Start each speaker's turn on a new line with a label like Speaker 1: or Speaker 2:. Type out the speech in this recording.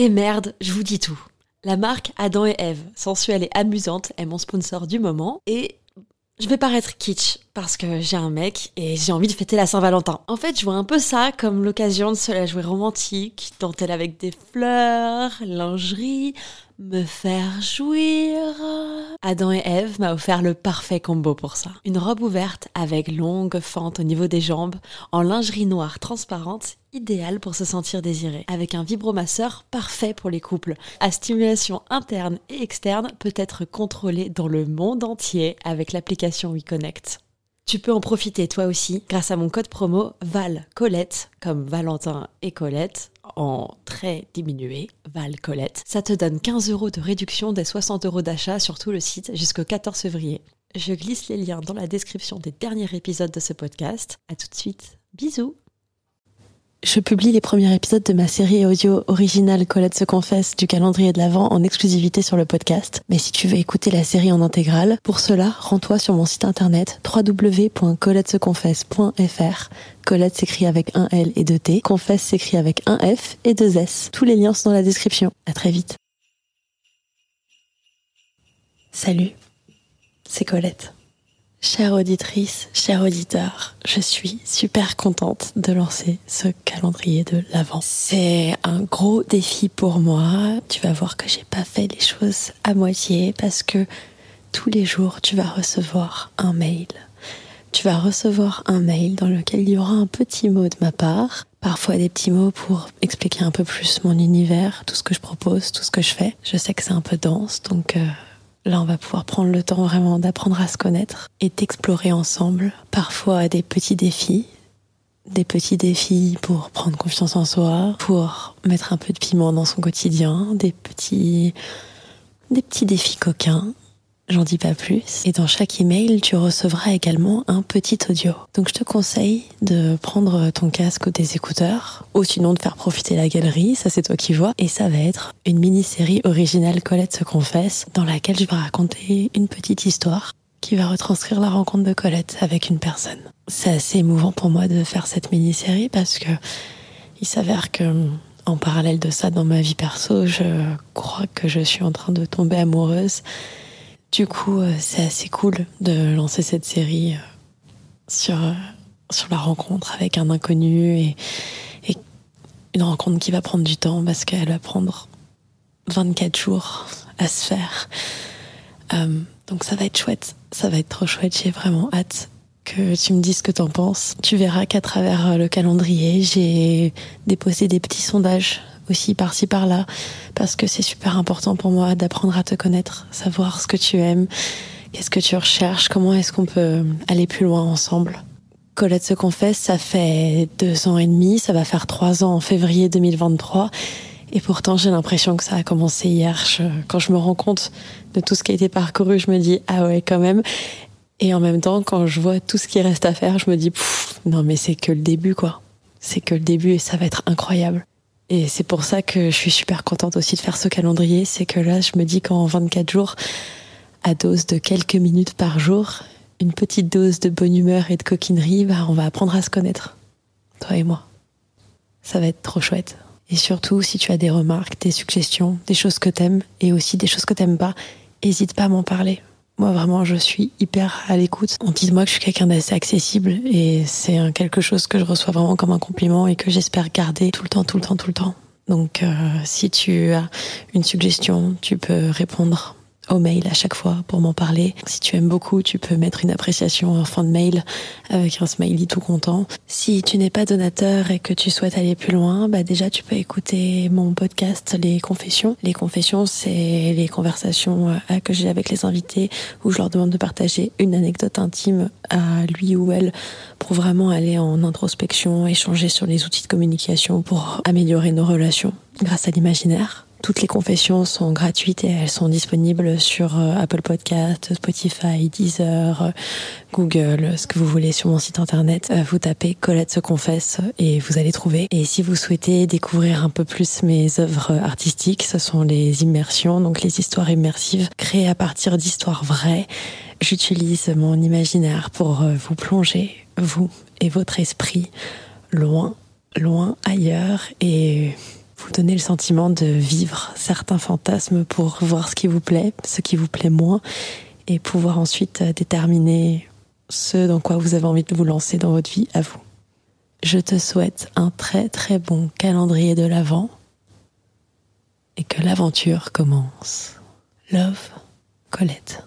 Speaker 1: Et merde, je vous dis tout. La marque Adam et Eve, sensuelle et amusante, est mon sponsor du moment et je vais paraître kitsch parce que j'ai un mec et j'ai envie de fêter la Saint-Valentin. En fait, je vois un peu ça comme l'occasion de se la jouer romantique, dentelle avec des fleurs, lingerie, me faire jouir. Adam et Eve m'a offert le parfait combo pour ça. Une robe ouverte avec longue fente au niveau des jambes, en lingerie noire transparente, idéale pour se sentir désiré. Avec un vibromasseur parfait pour les couples. À stimulation interne et externe peut être contrôlée dans le monde entier avec l'application WeConnect. Tu peux en profiter toi aussi grâce à mon code promo Val Colette, comme Valentin et Colette, en très diminué, Val Colette. Ça te donne 15 euros de réduction des 60 euros d'achat sur tout le site jusqu'au 14 février. Je glisse les liens dans la description des derniers épisodes de ce podcast. À tout de suite. Bisous je publie les premiers épisodes de ma série audio originale Colette se confesse du calendrier de l'Avent en exclusivité sur le podcast. Mais si tu veux écouter la série en intégrale, pour cela, rends-toi sur mon site internet www.coletteseconfesse.fr. Colette s'écrit avec un L et deux T, confesse s'écrit avec un F et deux S. Tous les liens sont dans la description. À très vite. Salut, c'est Colette. Chère auditrice, cher auditeur, je suis super contente de lancer ce calendrier de l'Avent. C'est un gros défi pour moi. Tu vas voir que j'ai pas fait les choses à moitié parce que tous les jours tu vas recevoir un mail. Tu vas recevoir un mail dans lequel il y aura un petit mot de ma part, parfois des petits mots pour expliquer un peu plus mon univers, tout ce que je propose, tout ce que je fais. Je sais que c'est un peu dense, donc euh, Là, on va pouvoir prendre le temps vraiment d'apprendre à se connaître et d'explorer ensemble, parfois des petits défis, des petits défis pour prendre confiance en soi, pour mettre un peu de piment dans son quotidien, des petits, des petits défis coquins J'en dis pas plus. Et dans chaque email, tu recevras également un petit audio. Donc je te conseille de prendre ton casque ou des écouteurs, ou sinon de faire profiter la galerie, ça c'est toi qui vois. Et ça va être une mini-série originale Colette se confesse, dans laquelle je vais raconter une petite histoire qui va retranscrire la rencontre de Colette avec une personne. C'est assez émouvant pour moi de faire cette mini-série parce que il s'avère que en parallèle de ça dans ma vie perso, je crois que je suis en train de tomber amoureuse du coup, euh, c'est assez cool de lancer cette série euh, sur, euh, sur la rencontre avec un inconnu et, une rencontre qui va prendre du temps parce qu'elle va prendre 24 jours à se faire. donc ça va être chouette, ça va être trop chouette, j'ai vraiment hâte que tu me dises ce que t'en penses. Tu verras qu'à travers le calendrier, j'ai déposé des petits sondages aussi par-ci par-là, parce que c'est super important pour moi d'apprendre à te connaître, savoir ce que tu aimes, qu'est-ce que tu recherches, comment est-ce qu'on peut aller plus loin ensemble. Colette se confesse, ça fait deux ans et demi, ça va faire trois ans en février 2023. Et pourtant, j'ai l'impression que ça a commencé hier. quand je me rends compte de tout ce qui a été parcouru, je me dis, ah ouais, quand même. Et en même temps, quand je vois tout ce qui reste à faire, je me dis, non, mais c'est que le début, quoi. C'est que le début et ça va être incroyable. Et c'est pour ça que je suis super contente aussi de faire ce calendrier. C'est que là, je me dis qu'en 24 jours, à dose de quelques minutes par jour, une petite dose de bonne humeur et de coquinerie, bah, on va apprendre à se connaître. Toi et moi. Ça va être trop chouette. Et surtout, si tu as des remarques, des suggestions, des choses que t'aimes et aussi des choses que t'aimes pas, hésite pas à m'en parler. Moi, vraiment, je suis hyper à l'écoute. On dit moi que je suis quelqu'un d'assez accessible et c'est quelque chose que je reçois vraiment comme un compliment et que j'espère garder tout le temps, tout le temps, tout le temps. Donc, euh, si tu as une suggestion, tu peux répondre au mail à chaque fois pour m'en parler. Si tu aimes beaucoup, tu peux mettre une appréciation en fin de mail avec un smiley tout content. Si tu n'es pas donateur et que tu souhaites aller plus loin, bah déjà tu peux écouter mon podcast Les Confessions. Les Confessions, c'est les conversations euh, que j'ai avec les invités où je leur demande de partager une anecdote intime à lui ou elle pour vraiment aller en introspection, échanger sur les outils de communication pour améliorer nos relations grâce à l'imaginaire. Toutes les confessions sont gratuites et elles sont disponibles sur euh, Apple Podcast, Spotify, Deezer, euh, Google, ce que vous voulez sur mon site internet. Euh, vous tapez Colette se confesse et vous allez trouver. Et si vous souhaitez découvrir un peu plus mes œuvres artistiques, ce sont les immersions, donc les histoires immersives créées à partir d'histoires vraies. J'utilise mon imaginaire pour vous plonger, vous et votre esprit, loin, loin ailleurs et vous donner le sentiment de vivre certains fantasmes pour voir ce qui vous plaît, ce qui vous plaît moins, et pouvoir ensuite euh, déterminer ce dans quoi vous avez envie de vous lancer dans votre vie à vous. Je te souhaite un très très bon calendrier de l'Avent et que l'aventure commence. Love, Colette.